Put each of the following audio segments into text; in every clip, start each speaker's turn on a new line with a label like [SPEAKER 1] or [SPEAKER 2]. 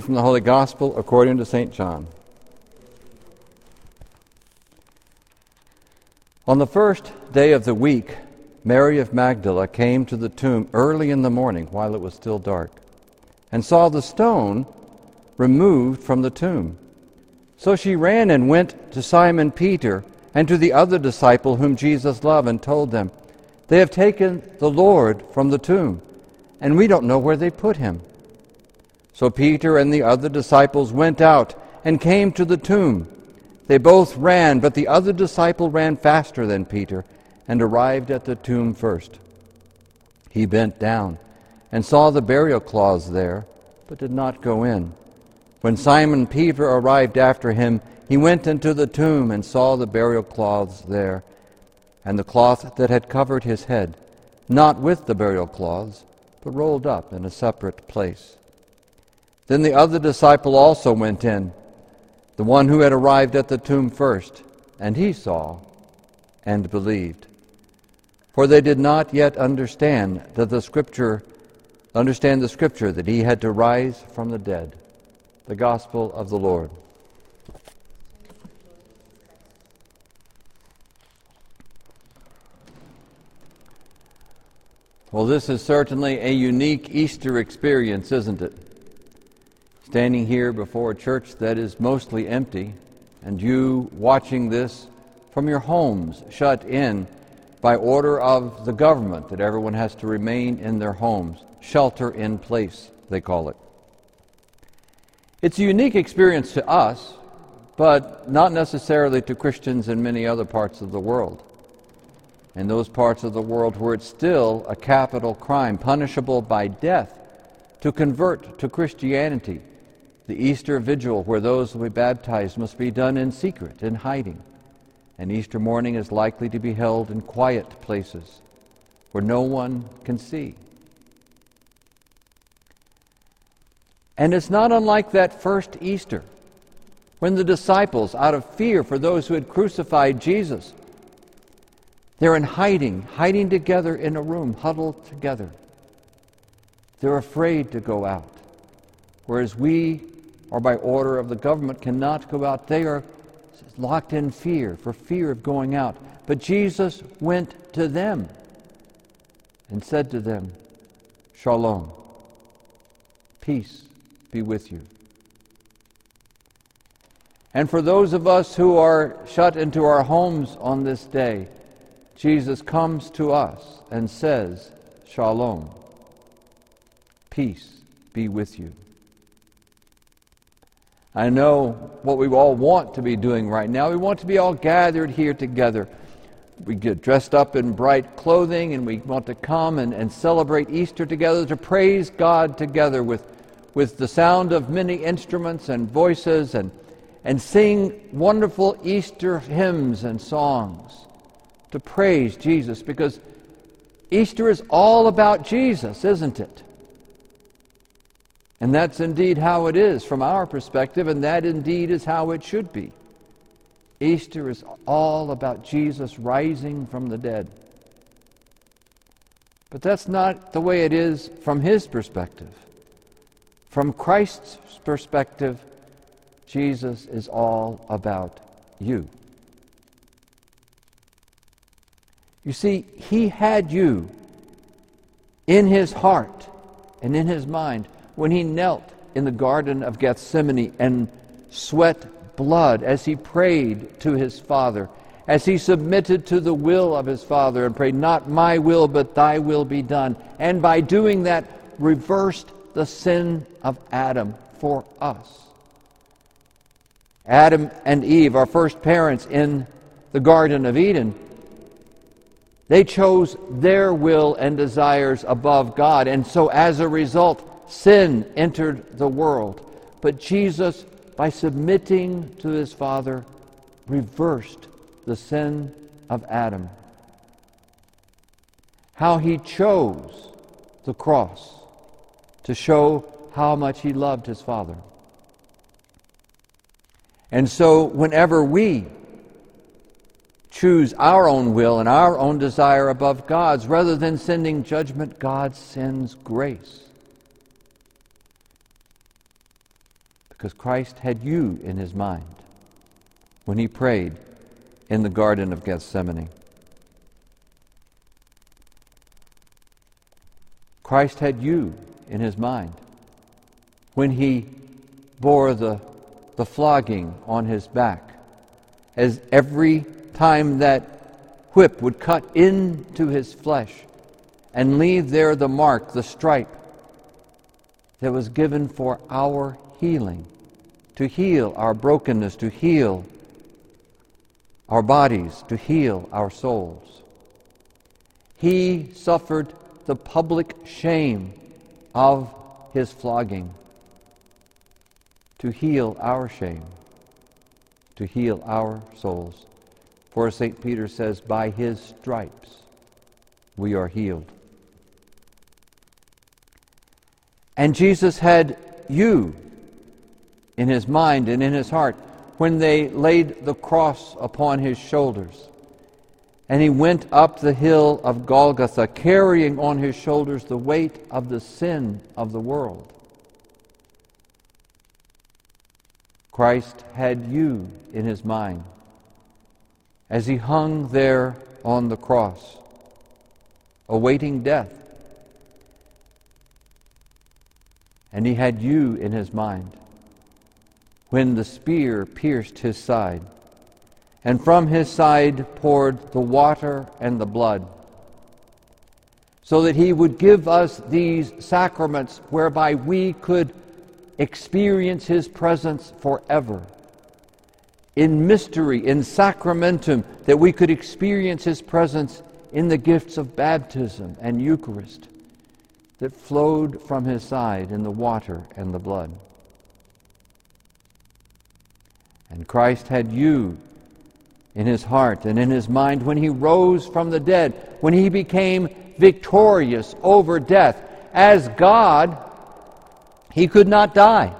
[SPEAKER 1] From the Holy Gospel according to St. John. On the first day of the week, Mary of Magdala came to the tomb early in the morning while it was still dark and saw the stone removed from the tomb. So she ran and went to Simon Peter and to the other disciple whom Jesus loved and told them, They have taken the Lord from the tomb, and we don't know where they put him. So Peter and the other disciples went out and came to the tomb. They both ran, but the other disciple ran faster than Peter and arrived at the tomb first. He bent down and saw the burial cloths there, but did not go in. When Simon Peter arrived after him, he went into the tomb and saw the burial cloths there, and the cloth that had covered his head, not with the burial cloths, but rolled up in a separate place. Then the other disciple also went in, the one who had arrived at the tomb first, and he saw and believed. For they did not yet understand that the scripture understand the scripture that he had to rise from the dead. The gospel of the Lord. Well, this is certainly a unique Easter experience, isn't it? Standing here before a church that is mostly empty, and you watching this from your homes, shut in by order of the government that everyone has to remain in their homes, shelter in place, they call it. It's a unique experience to us, but not necessarily to Christians in many other parts of the world. In those parts of the world where it's still a capital crime, punishable by death, to convert to Christianity the Easter vigil, where those will be baptized, must be done in secret, in hiding. And Easter morning is likely to be held in quiet places where no one can see. And it's not unlike that first Easter when the disciples, out of fear for those who had crucified Jesus, they're in hiding, hiding together in a room, huddled together. They're afraid to go out. Whereas we or by order of the government cannot go out. They are locked in fear, for fear of going out. But Jesus went to them and said to them, Shalom, peace be with you. And for those of us who are shut into our homes on this day, Jesus comes to us and says, Shalom, peace be with you. I know what we all want to be doing right now. We want to be all gathered here together. We get dressed up in bright clothing and we want to come and, and celebrate Easter together, to praise God together with, with the sound of many instruments and voices and, and sing wonderful Easter hymns and songs to praise Jesus because Easter is all about Jesus, isn't it? And that's indeed how it is from our perspective, and that indeed is how it should be. Easter is all about Jesus rising from the dead. But that's not the way it is from his perspective. From Christ's perspective, Jesus is all about you. You see, he had you in his heart and in his mind when he knelt in the Garden of Gethsemane and sweat blood as he prayed to his Father, as he submitted to the will of his Father and prayed, Not my will, but thy will be done. And by doing that, reversed the sin of Adam for us. Adam and Eve, our first parents in the Garden of Eden, they chose their will and desires above God. And so as a result, sin entered the world. But Jesus, by submitting to his Father, reversed the sin of Adam. How he chose the cross to show how much he loved his Father. And so, whenever we choose our own will and our own desire above God's, rather than sending judgment, God sends grace. Because Christ had you in his mind when he prayed in the Garden of Gethsemane. Christ had you in his mind when he bore the, the flogging on his back. As every time that whip would cut into his flesh and leave there the mark, the stripe that was given for our healing, to heal our brokenness, to heal our bodies, to heal our souls. He suffered the public shame of his flogging to heal our shame, to heal our souls. For St. Peter says, by his stripes we are healed. And Jesus had you in his mind and in his heart when they laid the cross upon his shoulders. And he went up the hill of Golgotha, carrying on his shoulders the weight of the sin of the world. Christ had you in his mind as he hung there on the cross, awaiting death. And he had you in his mind when the spear pierced his side, and from his side poured the water and the blood, so that he would give us these sacraments whereby we could experience his presence forever. In mystery, in sacramentum, that we could experience his presence in the gifts of baptism and Eucharist that flowed from his side in the water and the blood. And Christ had you in his heart and in his mind when he rose from the dead, when he became victorious over death. As God, he could not die.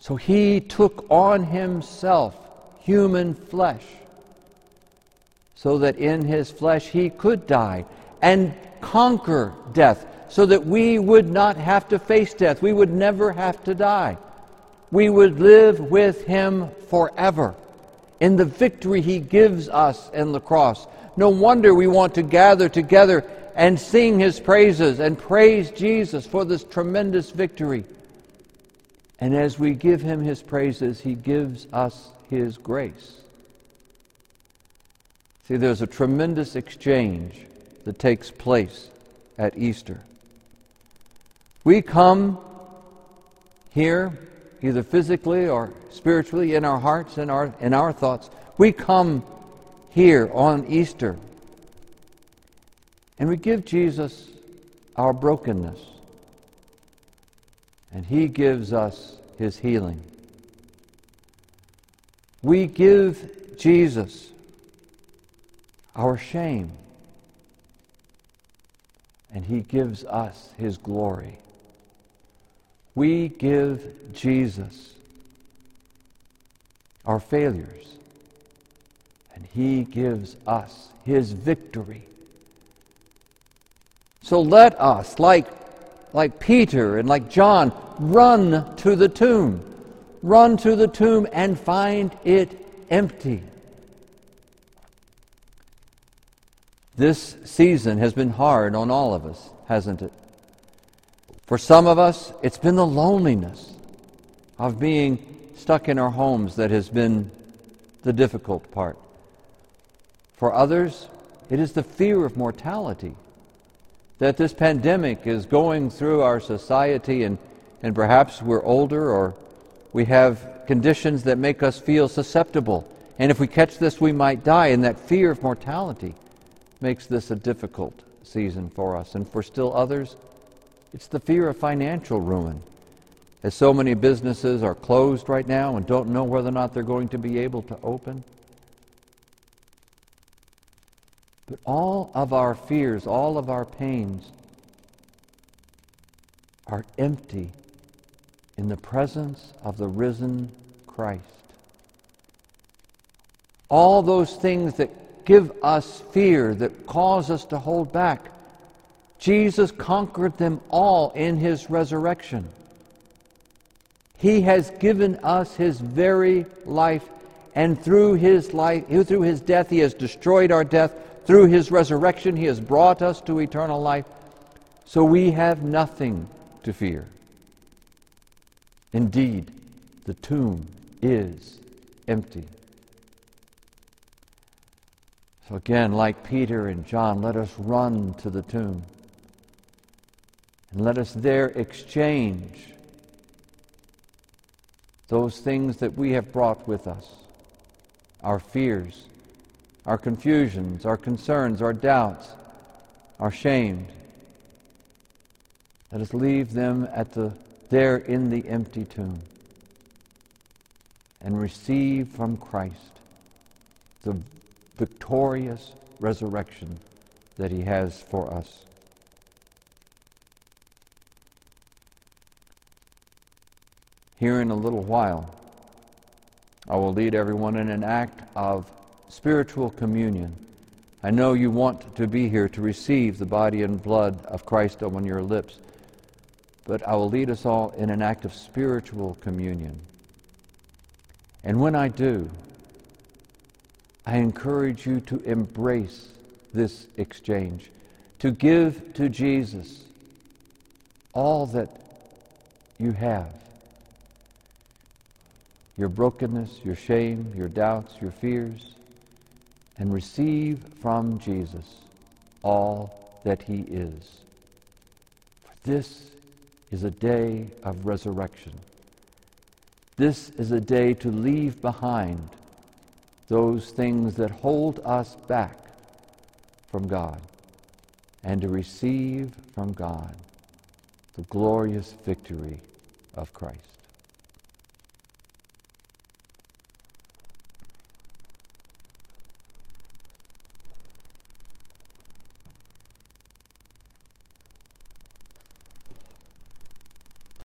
[SPEAKER 1] So he took on himself human flesh so that in his flesh he could die and conquer death so that we would not have to face death. We would never have to die we would live with him forever in the victory he gives us in the cross. No wonder we want to gather together and sing his praises and praise Jesus for this tremendous victory. And as we give him his praises, he gives us his grace. See, there's a tremendous exchange that takes place at Easter. We come here either physically or spiritually, in our hearts and our, in our thoughts. We come here on Easter and we give Jesus our brokenness, and He gives us His healing. We give Jesus our shame, and He gives us His glory we give Jesus our failures, and He gives us His victory. So let us, like, like Peter and like John, run to the tomb. Run to the tomb and find it empty. This season has been hard on all of us, hasn't it? For some of us, it's been the loneliness of being stuck in our homes that has been the difficult part. For others, it is the fear of mortality that this pandemic is going through our society, and, and perhaps we're older or we have conditions that make us feel susceptible. And if we catch this, we might die. And that fear of mortality makes this a difficult season for us. And for still others, it's the fear of financial ruin. As so many businesses are closed right now and don't know whether or not they're going to be able to open. But all of our fears, all of our pains are empty in the presence of the risen Christ. All those things that give us fear, that cause us to hold back, Jesus conquered them all in his resurrection. He has given us his very life, and through his life, through his death, he has destroyed our death. Through his resurrection, he has brought us to eternal life. So we have nothing to fear. Indeed, the tomb is empty. So again, like Peter and John, let us run to the tomb. And let us there exchange those things that we have brought with us our fears, our confusions, our concerns, our doubts, our shame. Let us leave them at the, there in the empty tomb and receive from Christ the victorious resurrection that he has for us. Here in a little while, I will lead everyone in an act of spiritual communion. I know you want to be here to receive the body and blood of Christ on your lips, but I will lead us all in an act of spiritual communion. And when I do, I encourage you to embrace this exchange, to give to Jesus all that you have your brokenness, your shame, your doubts, your fears, and receive from Jesus all that he is. For this is a day of resurrection. This is a day to leave behind those things that hold us back from God and to receive from God the glorious victory of Christ.